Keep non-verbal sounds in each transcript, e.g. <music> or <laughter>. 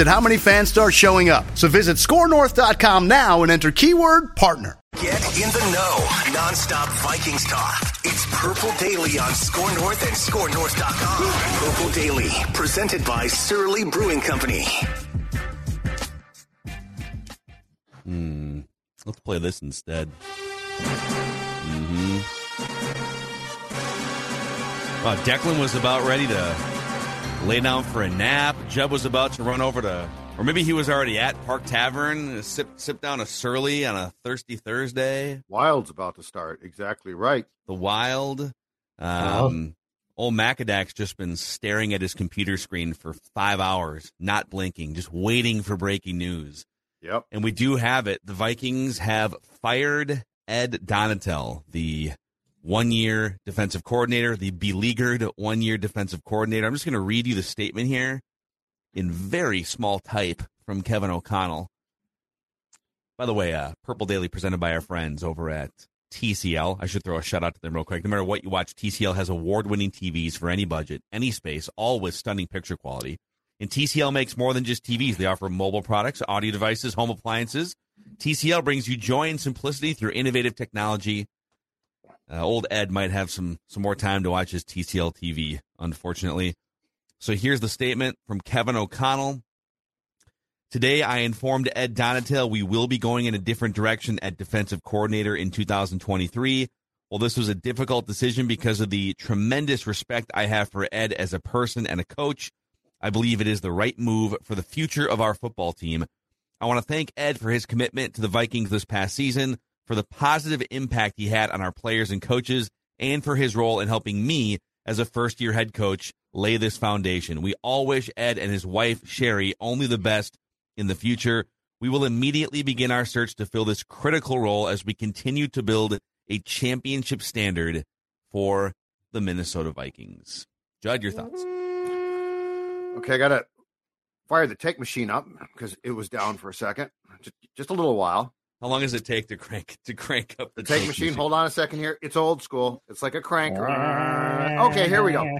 at how many fans start showing up. So visit scorenorth.com now and enter keyword partner. Get in the know. Non-stop Vikings talk. It's Purple Daily on Score North and ScoreNorth.com. Purple Daily, presented by Surly Brewing Company. Hmm. Let's play this instead. Mm-hmm. Wow, Declan was about ready to lay down for a nap. Jeb was about to run over to or maybe he was already at Park Tavern, sip sip down a surly on a thirsty Thursday. Wild's about to start. Exactly right. The Wild. Um, Old Macadac's just been staring at his computer screen for five hours, not blinking, just waiting for breaking news. Yep. And we do have it. The Vikings have fired Ed Donatell, the one year defensive coordinator, the beleaguered one year defensive coordinator. I'm just going to read you the statement here in very small type from Kevin O'Connell. By the way, uh, Purple Daily presented by our friends over at TCL. I should throw a shout out to them real quick. No matter what you watch, TCL has award winning TVs for any budget, any space, all with stunning picture quality. And TCL makes more than just TVs. They offer mobile products, audio devices, home appliances. TCL brings you joy and simplicity through innovative technology. Uh, old Ed might have some some more time to watch his TCL TV, unfortunately. So here's the statement from Kevin O'Connell. Today, I informed Ed Donatell we will be going in a different direction at defensive coordinator in 2023. Well, this was a difficult decision because of the tremendous respect I have for Ed as a person and a coach. I believe it is the right move for the future of our football team. I want to thank Ed for his commitment to the Vikings this past season, for the positive impact he had on our players and coaches, and for his role in helping me as a first year head coach lay this foundation. We all wish Ed and his wife, Sherry, only the best in the future. We will immediately begin our search to fill this critical role as we continue to build a championship standard for the Minnesota Vikings. Judd, your thoughts? Okay, I got to fire the take machine up because it was down for a second, just, just a little while. How long does it take to crank to crank up the, The take machine, hold on a second here. It's old school. It's like a crank. Okay, here we go.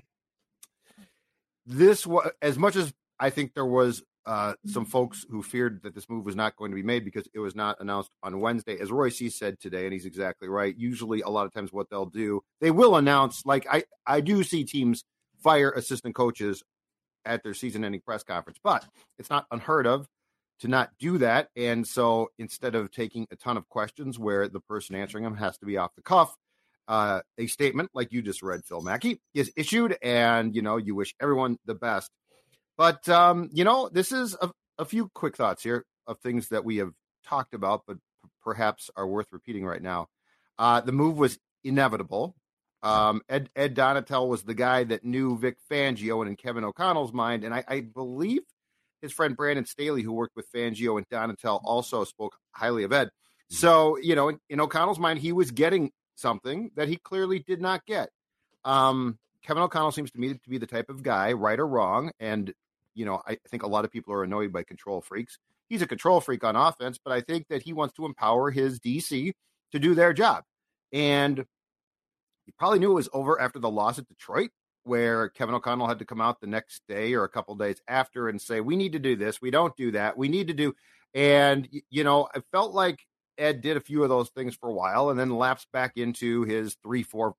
This was as much as I think there was uh, some folks who feared that this move was not going to be made because it was not announced on Wednesday. As Roy C said today, and he's exactly right. Usually, a lot of times, what they'll do, they will announce. Like I, I do see teams fire assistant coaches at their season-ending press conference, but it's not unheard of to not do that. And so, instead of taking a ton of questions where the person answering them has to be off the cuff, uh, a statement like you just read, Phil Mackey, is issued, and you know you wish everyone the best. But um, you know, this is a, a few quick thoughts here of things that we have talked about, but p- perhaps are worth repeating right now. Uh, the move was inevitable. Um, Ed Ed Donatell was the guy that knew Vic Fangio and in Kevin O'Connell's mind, and I, I believe his friend Brandon Staley, who worked with Fangio and Donatell, also spoke highly of Ed. So you know, in, in O'Connell's mind, he was getting something that he clearly did not get. Um, Kevin O'Connell seems to me to be the type of guy, right or wrong, and you know, I think a lot of people are annoyed by control freaks. He's a control freak on offense, but I think that he wants to empower his DC to do their job. And he probably knew it was over after the loss at Detroit, where Kevin O'Connell had to come out the next day or a couple days after and say, "We need to do this. We don't do that. We need to do." And you know, I felt like Ed did a few of those things for a while, and then lapsed back into his three-four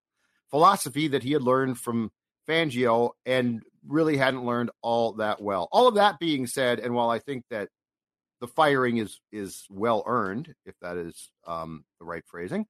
philosophy that he had learned from Fangio, and really hadn't learned all that well. All of that being said, and while I think that the firing is is well earned, if that is um, the right phrasing,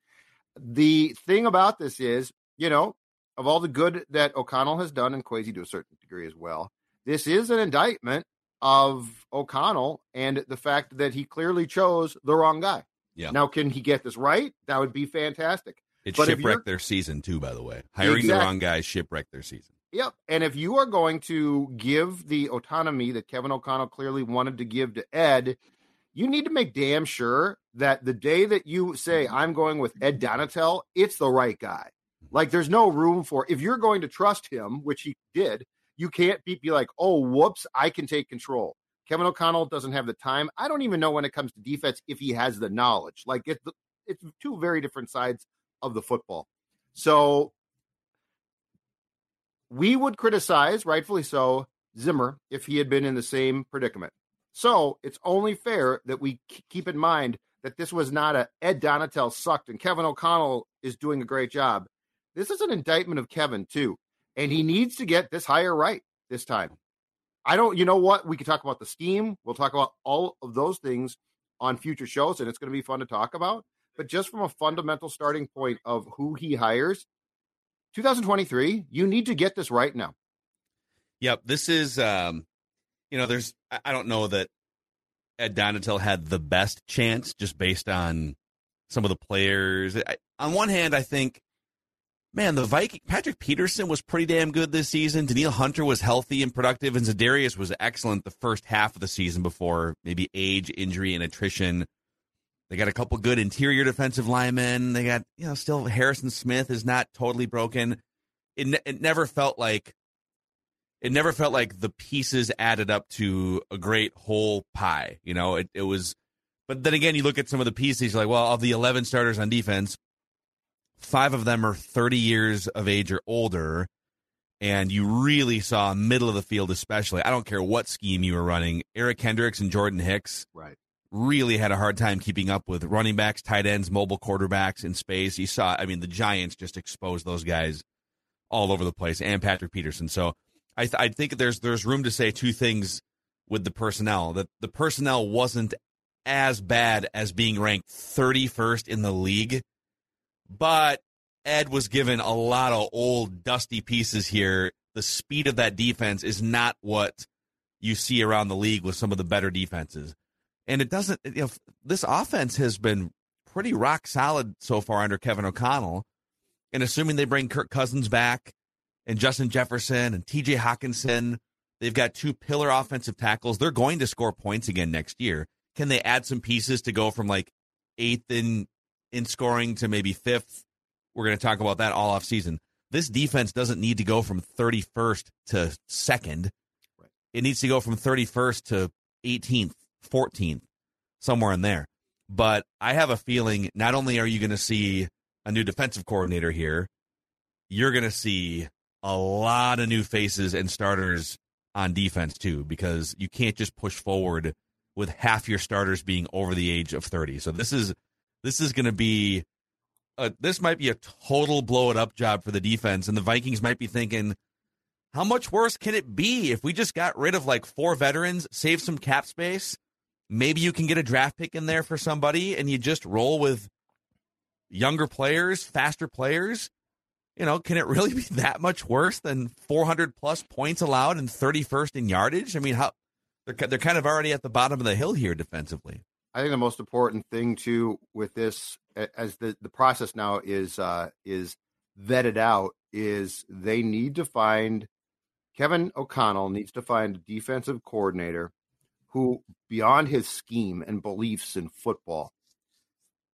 the thing about this is, you know, of all the good that O'Connell has done and Kwesi to a certain degree as well, this is an indictment of O'Connell and the fact that he clearly chose the wrong guy. Yeah. Now, can he get this right? That would be fantastic. It But shipwrecked their season too, by the way. Hiring Exact- the wrong guy shipwrecked their season. Yep. And if you are going to give the autonomy that Kevin O'Connell clearly wanted to give to Ed, you need to make damn sure that the day that you say, mm-hmm. I'm going with Ed Donatell, it's the right guy. Like there's no room for, if you're going to trust him, which he did, you can't be, be like, oh, whoops, I can take control. Kevin O'Connell doesn't have the time. I don't even know when it comes to defense if he has the knowledge. Like it's, it's two very different sides of the football. So we would criticize, rightfully so, Zimmer if he had been in the same predicament. So it's only fair that we keep in mind that this was not a Ed Donatell sucked and Kevin O'Connell is doing a great job. This is an indictment of Kevin too, and he needs to get this hire right this time. I don't, you know what? We could talk about the scheme. We'll talk about all of those things on future shows, and it's going to be fun to talk about. But just from a fundamental starting point of who he hires, 2023, you need to get this right now. Yep, this is um you know, there's I- I don't know that Ed Donatell had the best chance just based on some of the players. I, on one hand, I think man, the Viking Patrick Peterson was pretty damn good this season. Danielle Hunter was healthy and productive, and Za'Darius was excellent the first half of the season before maybe age, injury, and attrition. They got a couple good interior defensive linemen. They got, you know, still Harrison Smith is not totally broken. It, ne- it never felt like it never felt like the pieces added up to a great whole pie. You know, it, it was, but then again, you look at some of the pieces, like, well, of the 11 starters on defense, five of them are 30 years of age or older. And you really saw middle of the field, especially. I don't care what scheme you were running. Eric Kendricks and Jordan Hicks Right. really had a hard time keeping up with running backs, tight ends, mobile quarterbacks in space. You saw, I mean, the Giants just exposed those guys all over the place, and Patrick Peterson. So I, th- I think there's there's room to say two things with the personnel. That the personnel wasn't as bad as being ranked 31st in the league, but Ed was given a lot of old dusty pieces here. The speed of that defense is not what you see around the league with some of the better defenses and it doesn't. You know, this offense has been pretty rock solid so far under Kevin O'Connell, and assuming they bring Kirk Cousins back and Justin Jefferson and T.J. Hockenson, they've got two pillar offensive tackles. They're going to score points again next year. Can they add some pieces to go from like eighth in in scoring to maybe fifth? We're going to talk about that all off season. This defense doesn't need to go from 31st to second. It needs to go from 31st to 18th, 14th, somewhere in there. But I have a feeling not only are you going to see a new defensive coordinator here, you're going to see a lot of new faces and starters on defense too, because you can't just push forward with half your starters being over the age of 30. So this is this is going to be a, this might be a total blow it up job for the defense, and the Vikings might be thinking, how much worse can it be if we just got rid of like four veterans, save some cap space? Maybe you can get a draft pick in there for somebody, and you just roll with younger players, faster players. You know, can it really <laughs> be that much worse than 400 plus points allowed and 31st in yardage? I mean, how they're they're kind of already at the bottom of the hill here defensively. I think the most important thing too with this, as the the process now is uh, is vetted out, is they need to find Kevin O'Connell needs to find a defensive coordinator who, beyond his scheme and beliefs in football,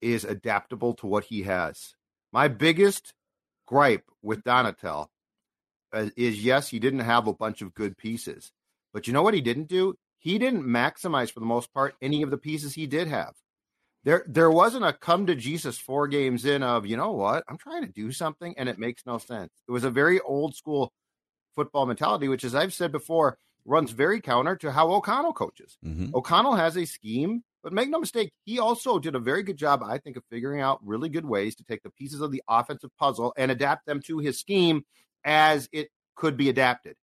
is adaptable to what he has. My biggest gripe with Donatell uh, is yes, he didn't have a bunch of good pieces, but you know what he didn't do? He didn't maximize for the most part any of the pieces he did have. There, there wasn't a come to Jesus four games in of you know what I'm trying to do something and it makes no sense. It was a very old school football mentality, which, as I've said before, runs very counter to how O'Connell coaches. Mm-hmm. O'Connell has a scheme, but make no mistake, he also did a very good job, I think, of figuring out really good ways to take the pieces of the offensive puzzle and adapt them to his scheme as it could be adapted.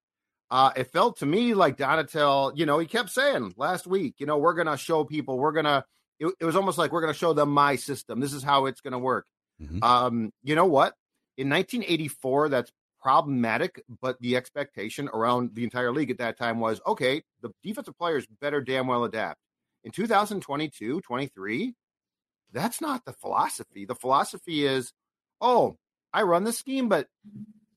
Uh, it felt to me like Donatell, you know, he kept saying last week, you know, we're going to show people, we're going to, it, was almost like we're going to show them my system. This is how it's going to work. Mm-hmm. Um, you know what? In 1984, that's problematic, but the expectation around the entire league at that time was okay, the defensive players better damn well adapt. In 2022, 23, that's not the philosophy. The philosophy is, oh, I run the scheme, but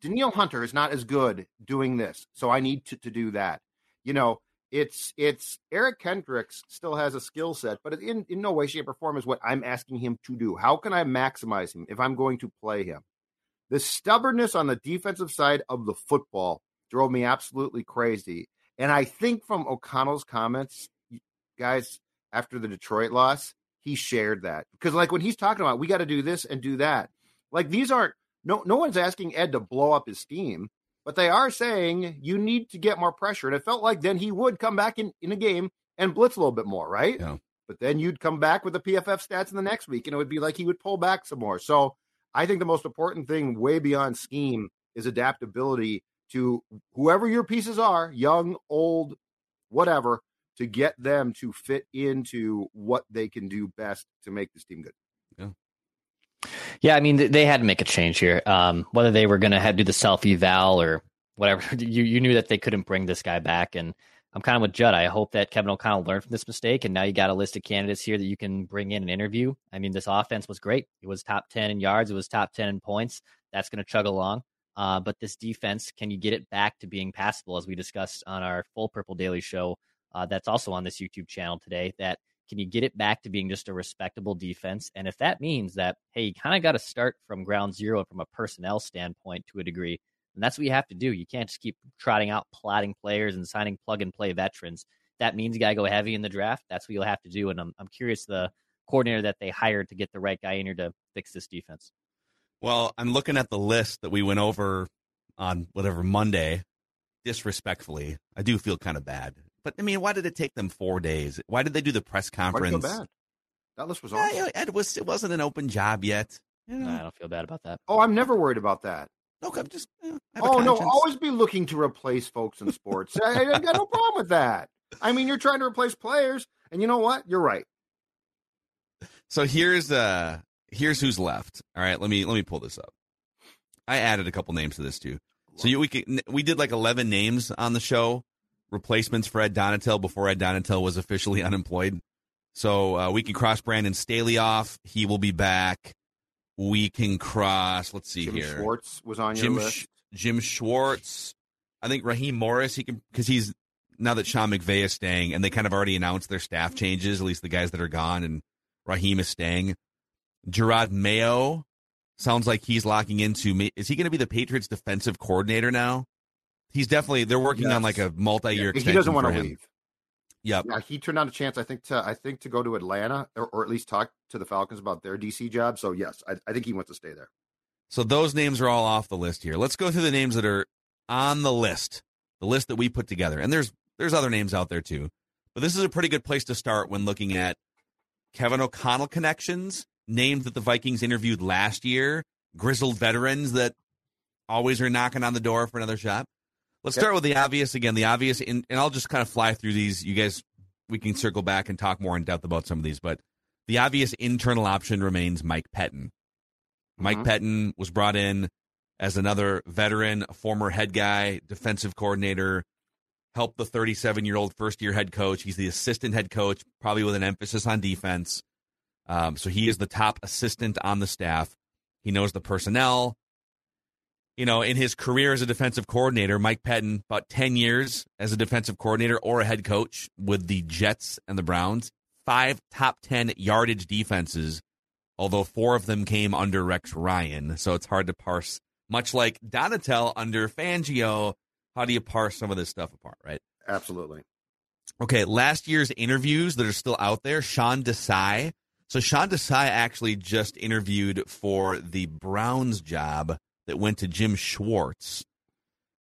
Danielle Hunter is not as good doing this, so I need to, to do that. You know, it's it's Eric Kendricks still has a skill set, but in, in no way, shape, or form is what I'm asking him to do. How can I maximize him if I'm going to play him? The stubbornness on the defensive side of the football drove me absolutely crazy. And I think from O'Connell's comments, guys, after the Detroit loss, he shared that. Because like when he's talking about we got to do this and do that, like these aren't no no one's asking Ed to blow up his team. But they are saying you need to get more pressure. And it felt like then he would come back in, in a game and blitz a little bit more, right? Yeah. But then you'd come back with the PFF stats in the next week, and it would be like he would pull back some more. So I think the most important thing, way beyond scheme, is adaptability to whoever your pieces are, young, old, whatever, to get them to fit into what they can do best to make this team good. Yeah. I mean, they had to make a change here. Um, whether they were going to do the selfie val or whatever, <laughs> you you knew that they couldn't bring this guy back. And I'm kind of with Judd. I hope that Kevin O'Connell learned from this mistake, and now you got a list of candidates here that you can bring in and interview. I mean, this offense was great. It was top ten in yards. It was top ten in points. That's going to chug along. Uh, but this defense, can you get it back to being passable, as we discussed on our full Purple Daily show? Uh, that's also on this YouTube channel today. That can you get it back to being just a respectable defense? And if that means that, hey, you kind of got to start from ground zero from a personnel standpoint to a degree, and that's what you have to do. You can't just keep trotting out plotting players and signing plug and play veterans. That means you got to go heavy in the draft. That's what you'll have to do. And I'm, I'm curious the coordinator that they hired to get the right guy in here to fix this defense. Well, I'm looking at the list that we went over on whatever Monday. Disrespectfully, I do feel kind of bad but I mean, why did it take them four days? Why did they do the press conference? bad? That list was yeah, awesome. Yeah, it was. It wasn't an open job yet. No, I don't feel bad about that. Oh, I'm never worried about that. Okay, I'm just. You know, oh no, always be looking to replace folks in sports. I, I got no problem with <laughs> that. I mean, you're trying to replace players, and you know what? You're right. So here's uh here's who's left. All right, let me let me pull this up. I added a couple names to this too. So you, we can, we did like 11 names on the show replacements for Ed Donatell before Ed Donatell was officially <laughs> unemployed. So uh, we can cross Brandon Staley off. He will be back. We can cross. Let's see here. Jim here. Schwartz was on Jim your list. Jim Schwartz. I think Raheem Morris. He can because he's now that Sean McVay is staying, and they kind of already announced their staff changes. At least the guys that are gone, and Raheem is staying. Jerod Mayo sounds like he's locking into. Is he going to be the Patriots' defensive coordinator now? He's definitely they're working yes. on like a multi-year. Yeah, he doesn't want to leave. Yep. Yeah, he turned down a chance. I think to I think to go to Atlanta or, or at least talk to the Falcons about their DC job. So yes, I, I think he wants to stay there. So those names are all off the list here. Let's go through the names that are on the list, the list that we put together. And there's there's other names out there too, but this is a pretty good place to start when looking at Kevin O'Connell connections, names that the Vikings interviewed last year, grizzled veterans that always are knocking on the door for another shot. Let's start with the obvious again. The obvious, and, and I'll just kind of fly through these. You guys, we can circle back and talk more in depth about some of these, but the obvious internal option remains Mike Pettine. Mike mm-hmm. Pettine was brought in as another veteran, a former head guy, defensive coordinator, helped the 37 year old first year head coach. He's the assistant head coach, probably with an emphasis on defense. Um, so he is the top assistant on the staff. He knows the personnel you know, in his career as a defensive coordinator, Mike Pettine, about 10 years as a defensive coordinator or a head coach with the Jets and the Browns, five top 10 yardage defenses, although four of them came under Rex Ryan. So it's hard to parse. Much like Donatell under Fangio, how do you parse some of this stuff apart, right? Absolutely. Okay, last year's interviews that are still out there, Sean Desai. So Sean Desai actually just interviewed for the Browns job that went to Jim Schwartz.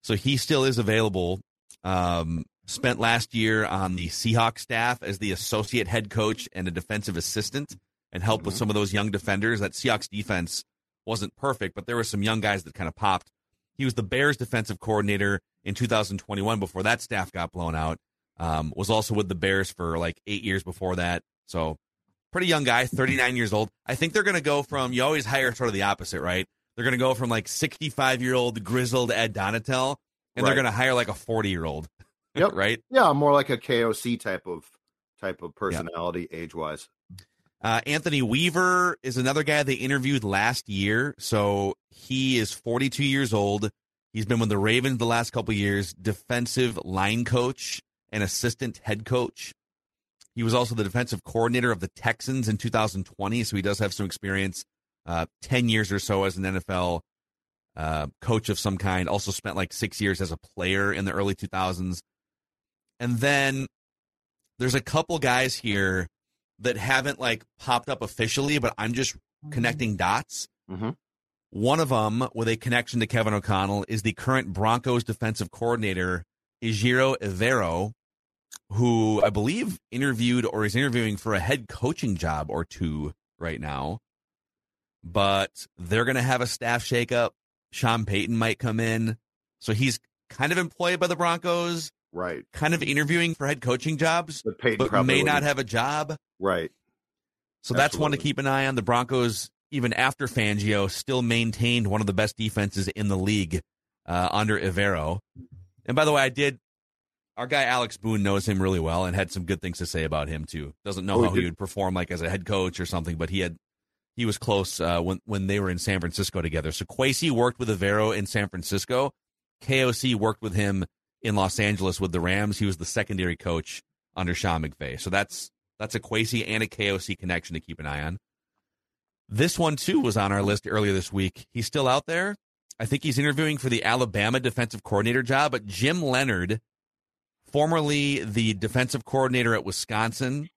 So he still is available. Um, spent last year on the Seahawks staff as the associate head coach and a defensive assistant and helped mm-hmm. with some of those young defenders. That Seahawks defense wasn't perfect, but there were some young guys that kind of popped. He was the Bears defensive coordinator in 2021 before that staff got blown out. Um, was also with the Bears for like eight years before that. So pretty young guy, 39 years old. I think they're going to go from, you always hire sort of the opposite, right? They're going to go from like 65 year old grizzled Ed Donatell, and Right. they're going to hire like a 40 year old. <laughs> Yep. right? Yeah, more like a KOC type of type of personality, age wise. Uh, Anthony Weaver is another guy they interviewed last year. So he is 42 years old. He's been with the Ravens the last couple years, defensive line coach and assistant head coach. He was also the defensive coordinator of the Texans in 2020, so he does have some experience. Uh, 10 years or so as an NFL uh, coach of some kind. Also spent like six years as a player in the early 2000s. And then there's a couple guys here that haven't like popped up officially, but I'm just connecting dots. Mhm. One of them with a connection to Kevin O'Connell is the current Broncos defensive coordinator, Ejiro Evero, who I believe interviewed or is interviewing for a head coaching job or two right now. But they're going to have a staff shakeup. Sean Payton might come in. So he's kind of employed by the Broncos, Right. kind of interviewing for head coaching jobs, But Payton but probably may not have a job. Right. So that's one to keep an eye on. The Broncos, even after Fangio, still maintained one of the best defenses in the league uh, under Evero. And by the way, I did. Our guy Alex Boone knows him really well and had some good things to say about him too. Doesn't know Oh, how he did? would perform like as a head coach or something, but he had he was close uh, when when they were in San Francisco together. So Kwesi worked with Evero in San Francisco. KOC worked with him in Los Angeles with the Rams. He was the secondary coach under Sean McVay. So that's that's a Kwesi and a KOC connection to keep an eye on. This one too was on our list earlier this week. He's still out there. I think he's interviewing for the Alabama defensive coordinator job, but Jim Leonhard, formerly the defensive coordinator at Wisconsin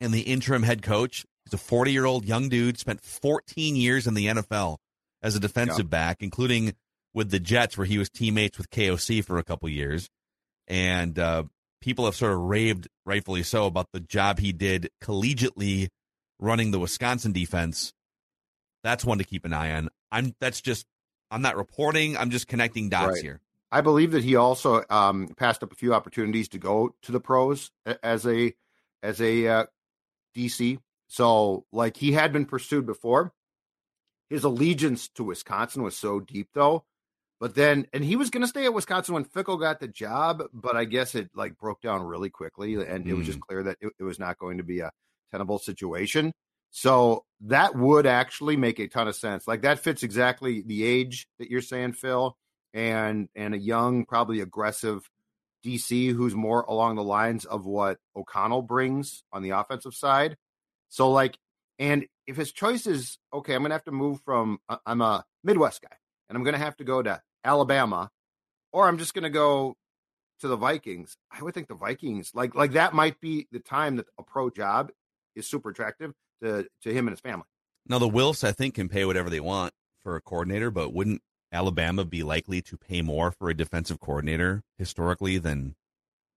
and the interim head coach, he's a 40 year old young dude, spent 14 years in the NFL as a defensive back, including with the Jets, where he was teammates with KOC for a couple years. And uh, people have sort of raved, rightfully so, about the job he did collegiately running the Wisconsin defense. That's one to keep an eye on. I'm that's just I'm not reporting. I'm just connecting dots Right. here. I believe that he also um, passed up a few opportunities to go to the pros as a as a uh, DC. So, like he had been pursued before. His allegiance to Wisconsin was so deep, though. But then, and he was going to stay at Wisconsin when Fickell got the job, but I guess it like broke down really quickly, and it was just mm. clear that it, it was not going to be a tenable situation. So that would actually make a ton of sense. Like that fits exactly the age that you're saying, Phil, and and a young, probably aggressive DC who's more along the lines of what O'Connell brings on the offensive side. So like, and if his choice is okay, I'm gonna have to move from I- I'm a Midwest guy, and I'm gonna have to go to Alabama, or I'm just gonna go to the Vikings. I would think the Vikings, like like that, might be the time that a pro job is super attractive to to him and his family. Now the Wilfs, I think, can pay whatever they want for a coordinator, but wouldn't Alabama be likely to pay more for a defensive coordinator historically than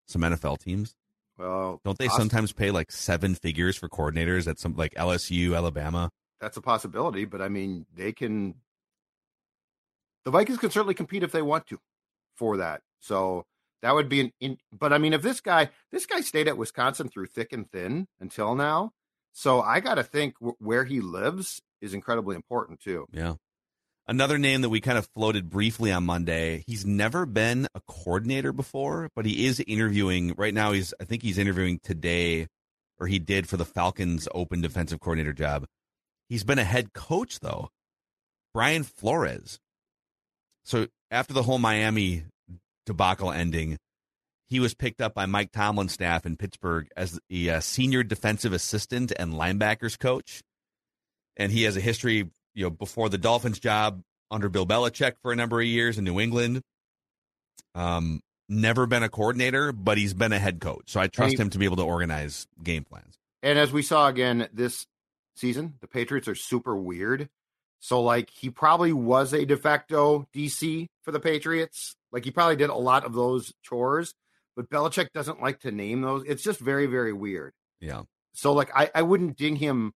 some NFL teams? Well, Don't they poss- sometimes pay like seven figures for coordinators at some like LSU, Alabama? That's a possibility, but I mean, they can. The Vikings can certainly compete if they want to for that. So that would be an. In, but I mean, if this guy, this guy stayed at Wisconsin through thick and thin until now. So I got to think w- where he lives is incredibly important too. Yeah. Another name that we kind of floated briefly on Monday. He's never been a coordinator before, but he is interviewing right now. He's I think he's interviewing today, or he did for the Falcons open defensive coordinator job. He's been a head coach though. Brian Flores. So after the whole Miami debacle ending, he was picked up by Mike Tomlin's staff in Pittsburgh as the uh, senior defensive assistant and linebackers coach. And he has a history, you know, before the Dolphins job under Bill Belichick for a number of years in New England. Um, never been a coordinator, but he's been a head coach. So I trust he- him to be able to organize game plans. And as we saw again this season, the Patriots are super weird. So, like, he probably was a de facto DC for the Patriots. Like, he probably did a lot of those chores, but Belichick doesn't like to name those. It's just very, very weird. Yeah. So, like, I, I wouldn't ding him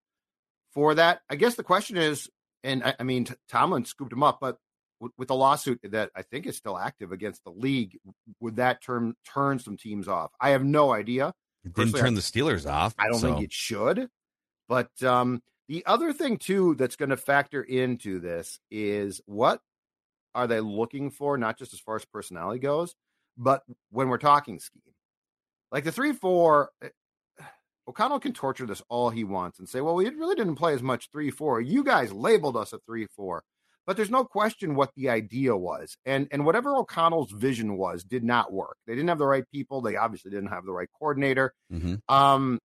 for that. I guess the question is, and I, I mean, Tomlin scooped him up, but w- with the lawsuit that I think is still active against the league, would that term turn some teams off? I have no idea. It didn't Personally, turn the Steelers off. I don't so- think it should. But um, the other thing too that's going to factor into this is what are they looking for, not just as far as personality goes, but when we're talking scheme. Like the three four, eh, O'Connell can torture this all he wants and say, "Well, we really didn't play as much three four. You guys labeled us a three four. But there's no question what the idea was. And and whatever O'Connell's vision was did not work. They didn't have the right people. They obviously didn't have the right coordinator. Mm-hmm. Um,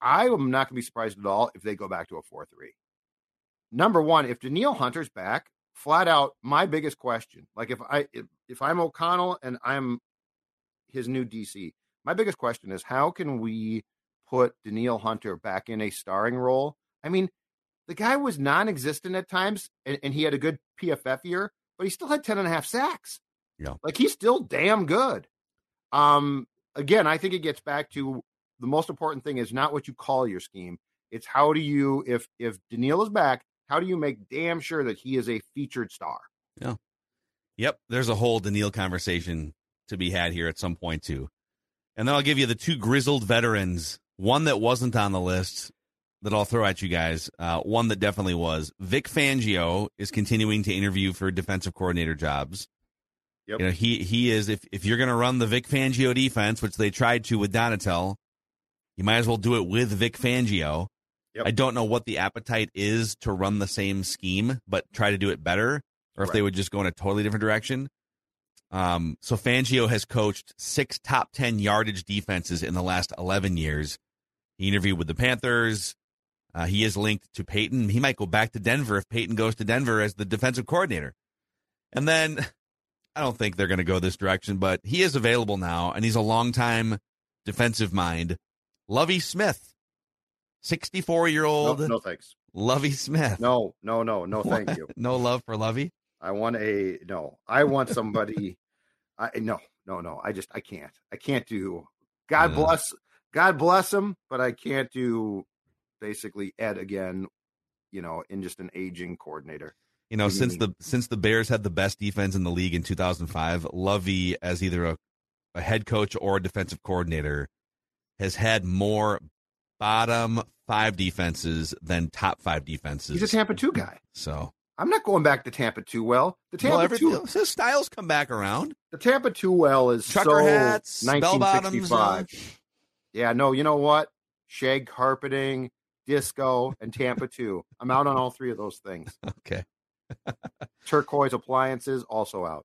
I am not going to be surprised at all if they go back to a 4 3. Number one, if Danielle Hunter's back, flat out, my biggest question, like if I if, if I'm O'Connell and I'm his new DC, my biggest question is how can we put Danielle Hunter back in a starring role? I mean, the guy was non-existent at times and, and, he had a good pff year but he still had 10 and a half sacks. Yeah. Like he's still damn good. Um again i think it gets back to the most important thing is not what you call your scheme. It's how do you if if danielle is back how do you make damn sure that he is a featured star? Yeah. Yep there's a whole danielle conversation to be had here at some point too. And then i'll give you the two grizzled veterans one that wasn't on the list that I'll throw at you guys. Uh, one that definitely was Vic Fangio is continuing to interview for defensive coordinator jobs. Yep. You know, he he is if if you're going to run the Vic Fangio defense, which they tried to with Donatell, you might as well do it with Vic Fangio. Yep. I don't know what the appetite is to run the same scheme, but try to do it better, or if Right. they would just go in a totally different direction. Um, so Fangio has coached six top ten yardage defenses in the last eleven years. He interviewed with the Panthers. Uh, he is linked to Payton. He might go back to Denver if Payton goes to Denver as the defensive coordinator. And then I don't think they're going to go this direction, but he is available now, and he's a longtime defensive mind. Lovie Smith, 64 year old no thanks Lovie Smith. no no no no <laughs> thank What? you No love for Lovie? i want a no i want somebody <laughs> i no no no i just i can't i can't do god Yeah. bless god bless him but i can't do basically ed again you know in just an aging coordinator You know, What do you since the since the Bears had the best defense in the league in 2005, Lovie as either a, a head coach or a defensive coordinator has had more bottom five defenses than top five defenses. he's a tampa 2 guy so i'm not going back to tampa 2 well the tampa well, 2 everything, his styles come back around. the tampa 2 well is Trucker so hats, bell bottoms. Uh, 1965 yeah no you know what shag carpeting disco and tampa 2 i'm out on all three of those things <laughs> okay. turquoise appliances also out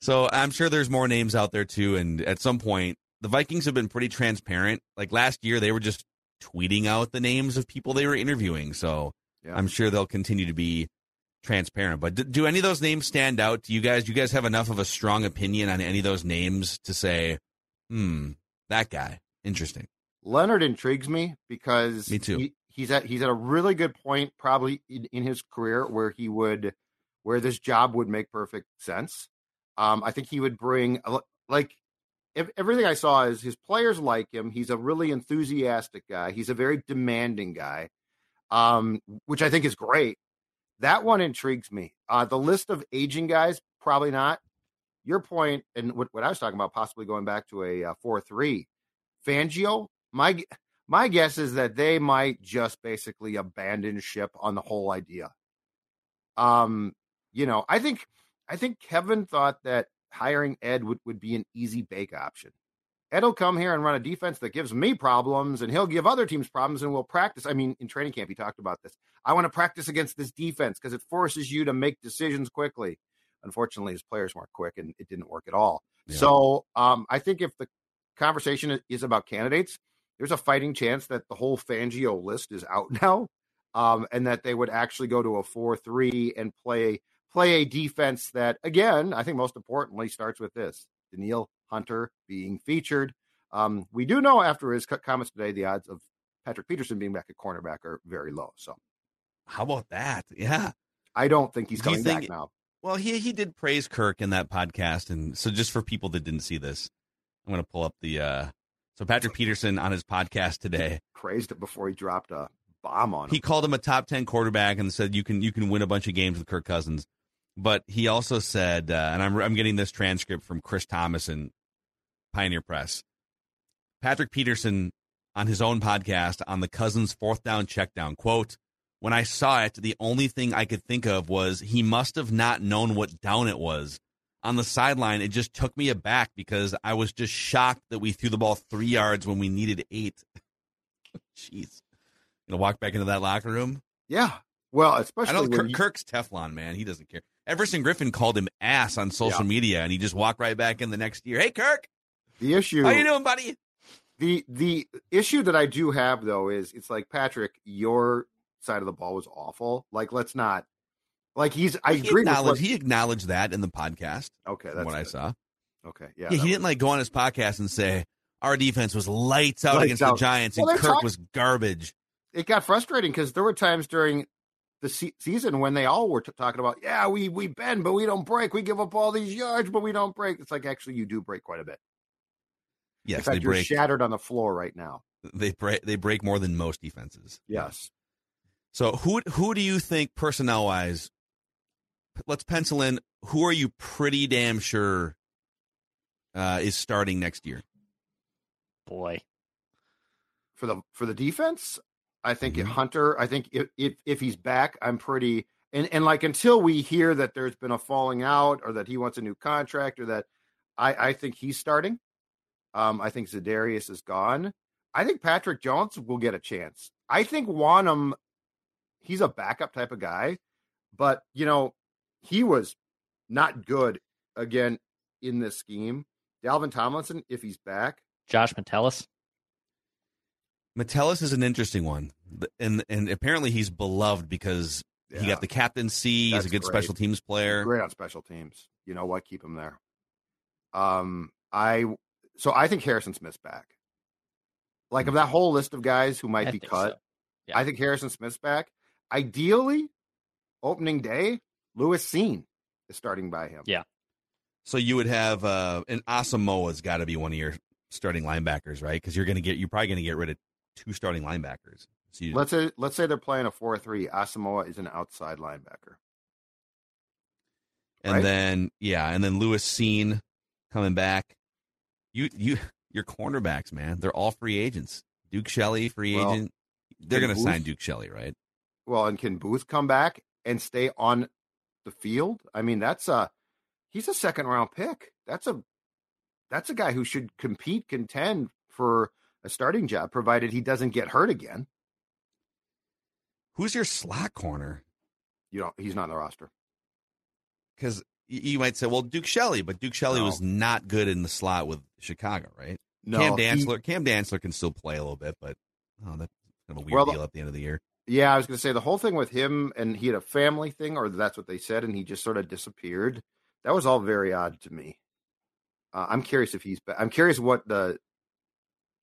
So I'm sure there's more names out there too. And at some point, the Vikings have been pretty transparent. Like last year, they were just tweeting out the names of people they were interviewing. So Yeah. I'm sure they'll continue to be transparent. But do, do any of those names stand out to you guys? Do you guys have enough of a strong opinion on any of those names to say, hmm, that guy, interesting? Leonard intrigues me because Me too. He, he's at he's at a really good point, probably in, in his career, where he would where this job would make perfect sense. Um, I think he would bring like ev- everything I saw is his players like him. He's a really enthusiastic guy. He's a very demanding guy, um, which I think is great. That one intrigues me. Uh, the list of aging guys, probably not. Your point, and what, what I was talking about, possibly going back to a uh, four three. Fangio, my my guess is that they might just basically abandon ship on the whole idea. Um, you know, I think I think Kevin thought that hiring Ed would, would be an easy bake option. Ed will come here and run a defense that gives me problems, and he'll give other teams problems, and we'll practice. I mean, in training camp, he talked about this. I want to practice against this defense because it forces you to make decisions quickly. Unfortunately, his players weren't quick, and it didn't work at all. Yeah. So, um, I think if the conversation is- about candidates, there's a fighting chance that the whole Fangio list is out <laughs> now, um, and that they would actually go to a four-three and play play a defense that, again, I think most importantly starts with this: Danielle Hunter being featured. Um, we do know after his comments today, the odds of Patrick Peterson being back at cornerback are very low. So How about that? Yeah. I don't think he's coming think- back now. Well, he he did praise Kirk in that podcast, and so just for people that didn't see this, I'm going to pull up the. uh So Patrick Peterson on his podcast today, Praised it before he dropped a bomb on him. he called him a top ten quarterback and said you can you can win a bunch of games with Kirk Cousins, but he also said, uh, and I'm I'm getting this transcript from Chris Tomasson and Pioneer Press. Patrick Peterson on his own podcast on the Cousins fourth down check down. Quote, when I saw it, the only thing I could think of was he must have not known what down it was. On the sideline, it just took me aback because I was just shocked that we threw the ball three yards when we needed eight. <laughs> Jeez. Gonna walk back into that locker room? Yeah. Well, I especially know when Kirk, you- Kirk's Teflon, man. He doesn't care. Everson Griffen called him ass on social Yeah. media, and he just walked right back in the next year. Hey, Kirk, the issue. how you doing, buddy? The the issue that I do have though is it's like Patrick, your side of the ball was awful. Like let's not like he's I he agree with acknowledged, what, he acknowledged that in the podcast. okay, that's what I saw. Okay, Yeah, yeah. he was- didn't like go on his podcast and say our defense was lights out Lights against out. the Giants Well, and Kirk talk- was garbage. it got frustrating because there were times during the se- season when they all were t- talking about, yeah, we we bend, but we don't break. We give up all these yards, but we don't break. It's like actually you do break quite a bit. In Yes, fact, they you're break. shattered on the floor right now. They break. They break more than most defenses. Yes. So who who do you think personnel wise? Let's pencil in. Who are you pretty damn sure uh, is starting next year? Boy. for the for the defense. I think Mhm. Hunter. I think if, if if he's back, I'm pretty and and like until we hear that there's been a falling out or that he wants a new contract or that I I think he's starting. Um, I think Za'Darius is gone. I think Patrick Jones will get a chance. I think Wonnum, he's a backup type of guy, but you know he was not good again in this scheme. Dalvin Tomlinson, if he's back, Josh Metellus. Metellus is an interesting one, and and apparently he's beloved because he got the captaincy. He's a good great. special teams player. Great on special teams. You know what? Keep him there. Um, I so I think Harrison Smith's back. Like of that whole list of guys who might I be cut, so. Yeah. I think Harrison Smith's back. Ideally, opening day, Lewis Cine is starting by him. Yeah. So you would have uh, and Asamoah's got to be one of your starting linebackers, right? Because you're going to get you're probably going to get rid of two starting linebackers. So you, Let's say let's say they're playing a four three. Asamoah is an outside linebacker. and right? then yeah, and then Lewis Cine coming back. You you <laughs> your cornerbacks, man, they're all free agents. Duke Shelley, free Well, agent. They're going to sign Duke Shelley, right? Well, and can Booth come back and stay on the field? I mean, that's a he's a second round pick. That's a that's a guy who should compete, contend for a starting job, provided he doesn't get hurt again. Who's your slot corner? You know, he's not on the roster. Because you might say, well, Duke Shelley, but Duke Shelley No. was not good in the slot with Chicago, right? No, Cam he- Cam Dantzler can still play a little bit, but oh, that's kind of a weird Well, deal at the end of the year. Yeah, I was going to say the whole thing with him, and he had a family thing, or that's what they said, and he just sort of disappeared. That was all very odd to me. Uh, I'm curious if he's. I'm curious what the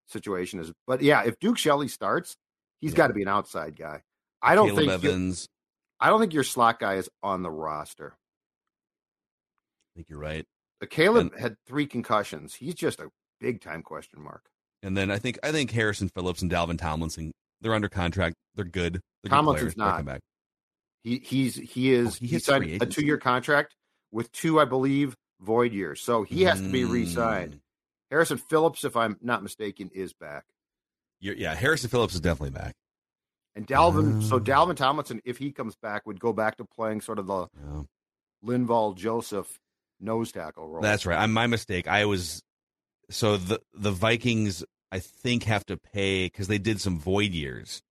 situation is. But yeah, if Duke Shelley starts, he's Yeah. got to be an outside guy. I don't Caleb think. Evans. I don't think your slot guy is on the roster. I think you're right. Uh, Caleb had three concussions. He's just a big time question mark. And then I think I think Harrison Phillips and Dalvin Tomlinson, they're under contract. They're good. They're good Tomlinson's. They'll not. come back. He he's he is Oh, he he, signed a two year contract with two, I believe, void years. So he has to be re-signed. Mm. Harrison Phillips, if I'm not mistaken, is back. You're- yeah, Harrison Phillips is definitely back. And Dalvin, so Ah. Dalvin Tomlinson, if he comes back, would go back to playing sort of the Yeah. Linval Joseph nose tackle role. That's right. I'm my mistake. I was so the the Vikings I think have to pay because they did some void years.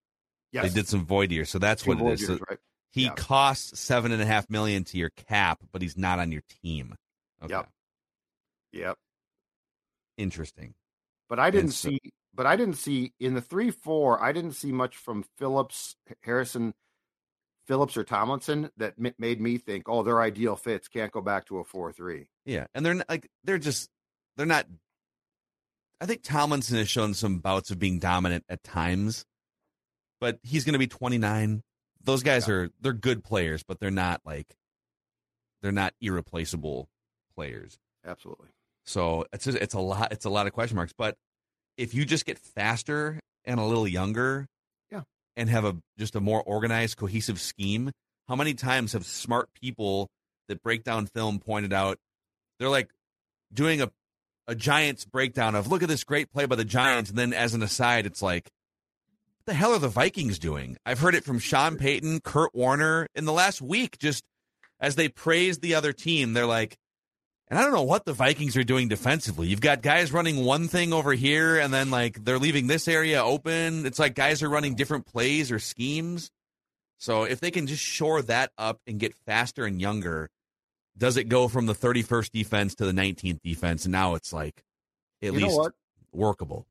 yes. They did some void years, so that's Two what it is. years, So right? he Yeah. costs seven and a half million to your cap, but he's not on your team. Okay. Yep. Yep. Interesting. But I didn't so- see. But I didn't see in the three four. I didn't see much from Phillips, Harrison, Phillips or Tomlinson that m- made me think, oh, their ideal fits can't go back to a four three. Yeah, and they're not, like they're just they're not. I think Tomlinson has shown some bouts of being dominant at times, but he's going to be 29. Those guys are they're good players, but they're not like they're not irreplaceable players. Absolutely. So it's it's a lot it's a lot of question marks. But if you just get faster and a little younger, Yeah. and have a just a more organized, cohesive scheme, how many times have smart people that break down film pointed out they're like doing a a Giants breakdown of look at this great play by the Giants, and then as an aside, it's like, what the hell are the Vikings doing? I've heard it from Sean Payton, Kurt Warner in the last week, just as they praise the other team. They're like, and I don't know what the Vikings are doing defensively. You've got guys running one thing over here, and then like they're leaving this area open. It's like guys are running different plays or schemes. So if they can just shore that up and get faster and younger, does it go from the 31st defense to the 19th defense? And now it's like at You least workable.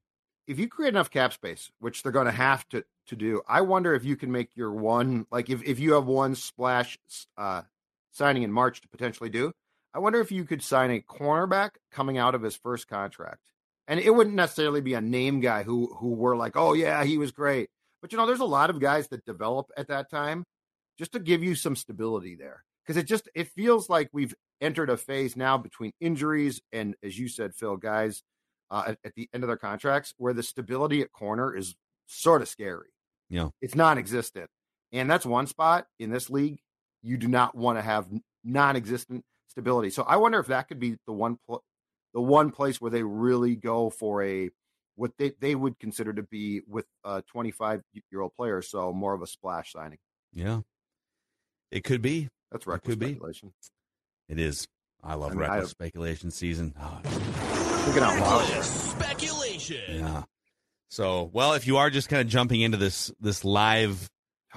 if you create enough cap space, which they're going to have to to do, I wonder if you can make your one like if if you have one splash uh, signing in March to potentially do. I wonder if you could sign a cornerback coming out of his first contract, and it wouldn't necessarily be a name guy who who were like, oh yeah, he was great, but you know, there's a lot of guys that develop at that time just to give you some stability there because it just it feels like we've entered a phase now between injuries and as you said, Phil, guys uh, at, at the end of their contracts where the stability at corner is sort of scary. Yeah. It's non existent. And that's one spot in this league you do not want to have non existent stability. So I wonder if that could be the one pl- the one place where they really go for a what they, they would consider to be with a 25 year old player, so more of a splash signing. Yeah. It could be. That's It reckless could be. It is. I love I mean, I- speculation season. Oh, Thinking out loud. Speculation. yeah. So, well, if you are just kind of jumping into this this live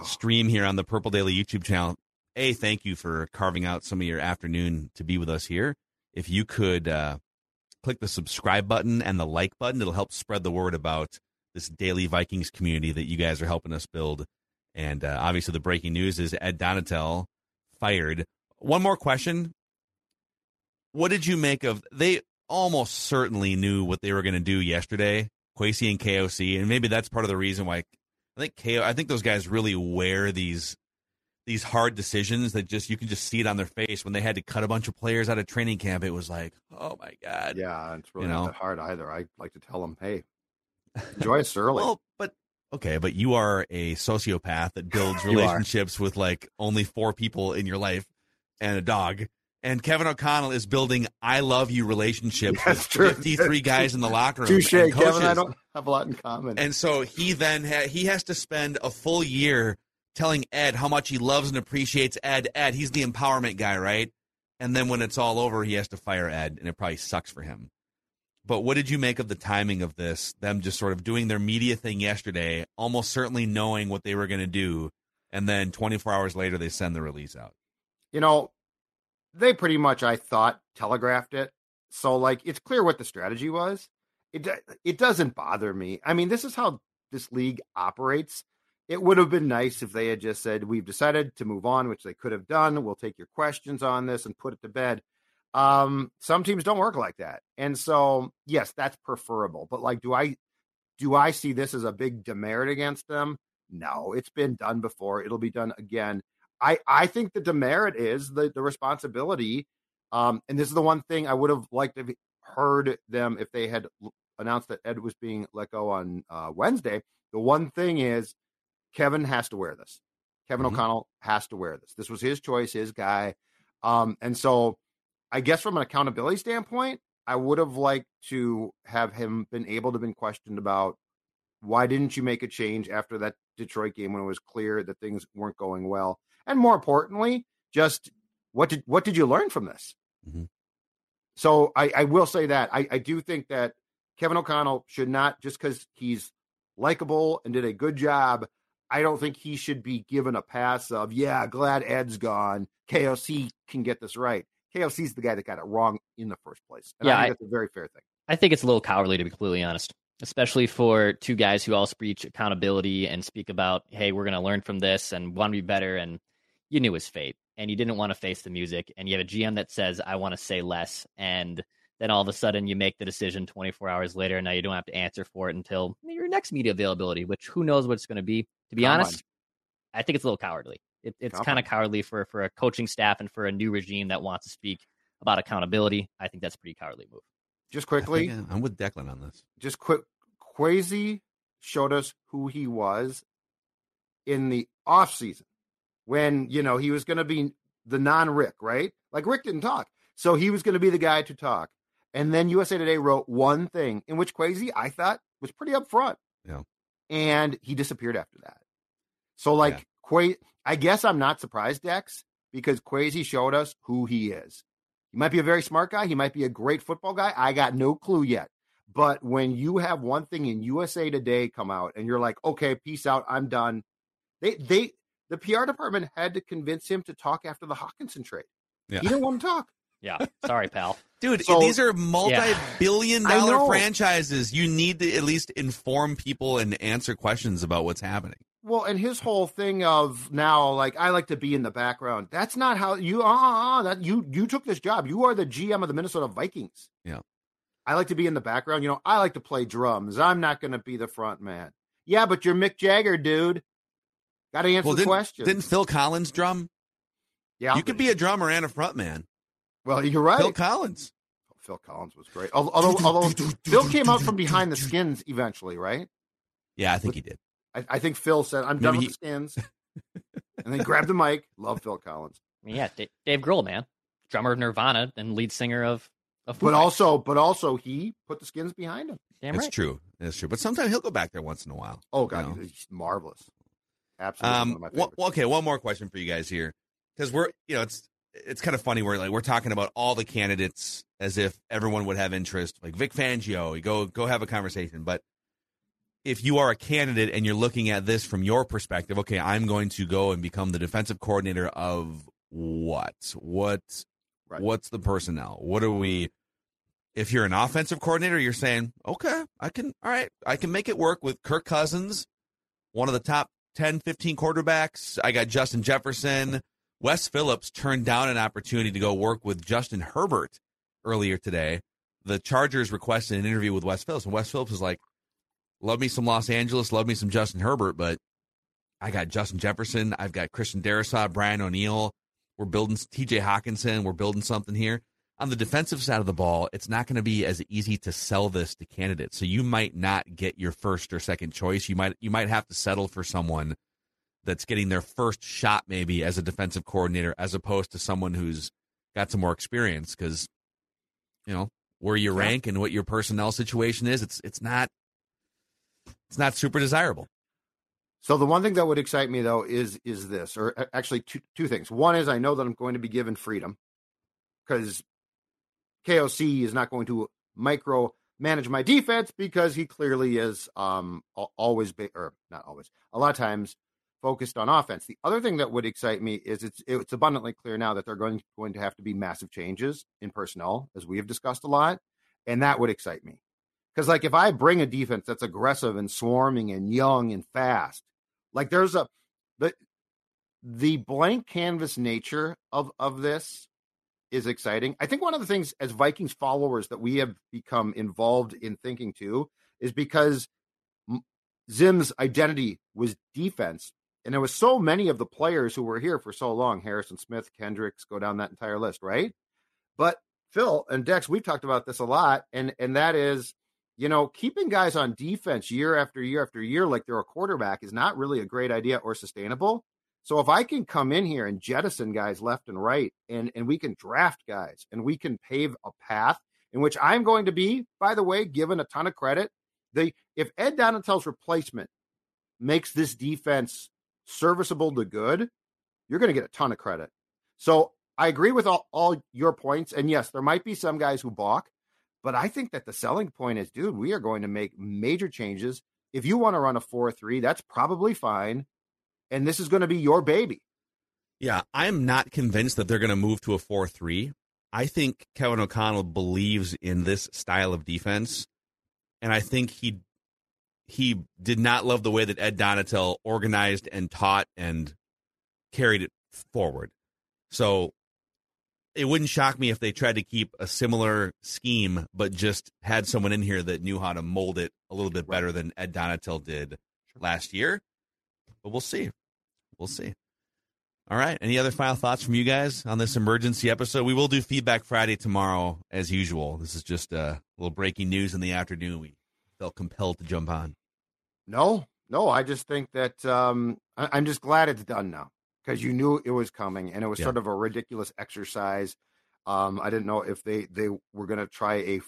stream here on the Purple Daily YouTube channel, a thank you for carving out some of your afternoon to be with us here. If you could uh, click the subscribe button and the like button, it'll help spread the word about this daily Vikings community that you guys are helping us build. And uh, obviously, the breaking news is Ed Donatell fired. One more question: What did you make of? They almost certainly knew what they were going to do yesterday, Kwesi and KOC, and maybe that's part of the reason why I think KO. I think those guys really wear these these hard decisions that just you can just see it on their face when they had to cut a bunch of players out of training camp. It was like, oh my god, Yeah, it's really You know? not that hard either. I like to tell them, hey, <laughs> enjoy us early. Well, but okay, but you are a sociopath that builds <laughs> relationships with like only four people in your life and a dog. And Kevin O'Connell is building "I love you" relationships That's with true. fifty-three guys in the locker room. Touche, and Kevin. I don't have a lot in common. And so he then ha- he has to spend a full year telling Ed how much he loves and appreciates Ed. Ed, he's the empowerment guy, right? And then when it's all over, he has to fire Ed, and it probably sucks for him. But what did you make of the timing of this? Them just sort of doing their media thing yesterday, almost certainly knowing what they were going to do, and then 24 hours later they send the release out. you know, they pretty much, I thought, telegraphed it. So, like, it's clear what the strategy was. It it doesn't bother me. I mean, this is how this league operates. It would have been nice if they had just said, "We've decided to move on," which they could have done. We'll take your questions on this and put it to bed. Um, some teams don't work like that, and so yes, that's preferable. But like, do I do I see this as a big demerit against them? No, it's been done before. It'll be done again. I I think the demerit is the the responsibility. Um, and this is the one thing I would have liked to have heard them if they had l- announced that Ed was being let go on uh, Wednesday. The one thing is Kevin has to wear this. Kevin Mhm. O'Connell has to wear this. This was his choice, his guy. Um, and so I guess from an accountability standpoint, I would have liked to have him been able to been questioned about why didn't you make a change after that Detroit game when it was clear that things weren't going well? And more importantly, just what did what did you learn from this? Mhm. So I, I will say that I, I do think that Kevin O'Connell should not just because he's likable and did a good job. I don't think he should be given a pass of yeah, glad Ed's gone. KOC can get this right. KOC's the guy that got it wrong in the first place. And Yeah, I I- think that's a very fair thing. I think it's a little cowardly to be completely honest, especially for two guys who all preach accountability and speak about, hey, we're going to learn from this and want to be better. And you knew his fate and you didn't want to face the music. And you have a GM that says, I want to say less. And then all of a sudden you make the decision 24 hours later. And now you don't have to answer for it until your next media availability, which who knows what it's going to be. To be Come honest, I think it's a little cowardly. It, it's kind of cowardly for, for a coaching staff and for a new regime that wants to speak about accountability. I think that's a pretty cowardly move. Just quickly, think, I'm with Declan on this. just quick Kwesi showed us who he was in the off season when you know he was going to be the non Rick, right? Like Rick didn't talk, so he was going to be the guy to talk. And then USA Today wrote one thing in which Kwesi, I thought, was pretty upfront. Yeah. And he disappeared after that. So, like, Yeah. Qua- I guess I'm not surprised, Dex, because Kwesi showed us who he is. He might be a very smart guy. He might be a great football guy. I got no clue yet. But when you have one thing in USA Today come out and you're like, okay, peace out, I'm done. They, they, the PR department had to convince him to talk after the Hockenson trade. Yeah. He didn't want to talk. Yeah. Sorry, pal. <laughs> Dude, So- these are multi-billion I dollar franchises. You need to at least inform people and answer questions about what's happening. Well, and his whole thing of now, like I like to be in the background. That's not how you. Uh, uh, uh, that you you took this job. You are the GM of the Minnesota Vikings. Yeah. I like to be in the background. You know, I like to play drums. I'm not going to be the front man. Yeah, but you're Mick Jagger, dude. Got to answer well, the didn't, question. didn't Phil Collins drum? yeah, you could be a drummer and a front man. Well, you're right. Phil Collins. Phil Collins was great. Although, although <laughs> Phil came out from behind the skins eventually, right? Yeah, I think he did. I, I think Phil said, "I'm done Maybe with the skins," <laughs> and then grabbed the mic. Love Phil Collins. I mean, yeah, Dave, Dave Grohl, man, drummer of Nirvana and lead singer of of Foo Fighters. also, but also, he put the skins behind him. damn It's right. true. It's true. But sometimes he'll go back there once in a while. Oh god, You know? he's marvelous. Absolutely, Um, one of my one- favorites. okay, one more question for you guys here, because we're you know it's it's kind of funny. We're like we're talking about all the candidates as if everyone would have interest. Like Vic Fangio, you go go have a conversation. But if you are a candidate and you're looking at this from your perspective, okay, I'm going to go and become the defensive coordinator of what? What? Right. What's the personnel? What are we? If you're an offensive coordinator, you're saying, okay, I can, all right, I can make it work with Kirk Cousins, one of the top 10, 15 quarterbacks. I got Justin Jefferson. Wes Phillips turned down an opportunity to go work with Justin Herbert earlier today. The Chargers requested an interview with Wes Phillips, and Wes Phillips was like, love me some Los Angeles, love me some Justin Herbert, but I got Justin Jefferson. I've got Christian Darrisaw, Brian O'Neill. We're building TJ Hockenson. We're building something here. On the defensive side of the ball, it's not going to be as easy to sell this to candidates. So you might not get your first or second choice. You might you might have to settle for someone that's getting their first shot maybe as a defensive coordinator as opposed to someone who's got some more experience because you know where you rank and what your personnel situation is it's it's not it's not super desirable So the one thing that would excite me though is is this, or actually two two things. One is I know that I'm going to be given freedom because KOC is not going to micro manage my defense because he clearly is um always or not always a lot of times focused on offense. The other thing that would excite me is it's it's abundantly clear now that they're going going to have to be massive changes in personnel as we have discussed a lot, and that would excite me. Because like if I bring a defense that's aggressive and swarming and young and fast, like there's a the the blank canvas nature of of this is exciting. I think one of the things as Vikings followers that we have become involved in thinking too is because Zim's identity was defense, and there was so many of the players who were here for so long. Harrison Smith, Kendricks, go down that entire list, right? But Phil and Dex, we've talked about this a lot, and and that is, you know, keeping guys on defense year after year after year like they're a quarterback is not really a great idea or sustainable. So if I can come in here and jettison guys left and right, and and we can draft guys, and we can pave a path in which I'm going to be, by the way, given a ton of credit. The if Ed Donatell's replacement makes this defense serviceable to good, you're going to get a ton of credit. So I agree with all, all your points, and yes, there might be some guys who balk, but I think that the selling point is, dude, we are going to make major changes. If you want to run a four three, that's probably fine, and this is going to be your baby. Yeah, I'm not convinced that they're going to move to a 4 3. I think Kevin O'Connell believes in this style of defense, and I think he he did not love the way that Ed Donatell organized and taught and carried it forward. So it wouldn't shock me if they tried to keep a similar scheme, but just had someone in here that knew how to mold it a little bit better than Ed Donatell did last year. But we'll see. We'll see. All right. Any other final thoughts from you guys on this emergency episode? We will do feedback Friday tomorrow, as usual. This is just a little breaking news in the afternoon. We felt compelled to jump on. No, no, I just think that um, I, I'm just glad it's done now because you knew it was coming and it was Yeah. sort of a ridiculous exercise. Um, I didn't know if they they were going to try a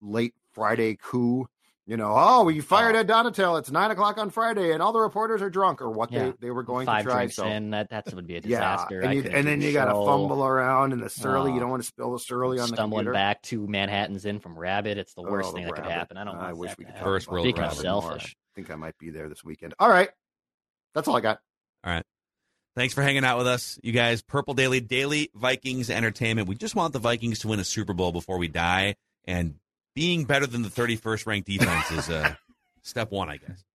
late Friday coup. You know, oh, we fired Oh. Ed Donatell. It's nine o'clock on Friday, and all the reporters are drunk, or what Yeah. they, they were going Five to try. So in, that that would be a yeah, disaster. and, you, and then you got to fumble around in the surly. Oh. You don't want to spill the surly on the stumbling computer. back to Manhattan's in from Rabbit. It's the worst Oh, thing the that could happen. I don't. I wish we could. First world about Speaking of rabbit rabbit. more. selfish, I think I might be there this weekend. All right, that's all I got. All right. Thanks for hanging out with us, you guys. Purple Daily, daily Vikings entertainment. We just want the Vikings to win a Super Bowl before we die, and being better than the 31st ranked defense is uh, <laughs> step one, I guess.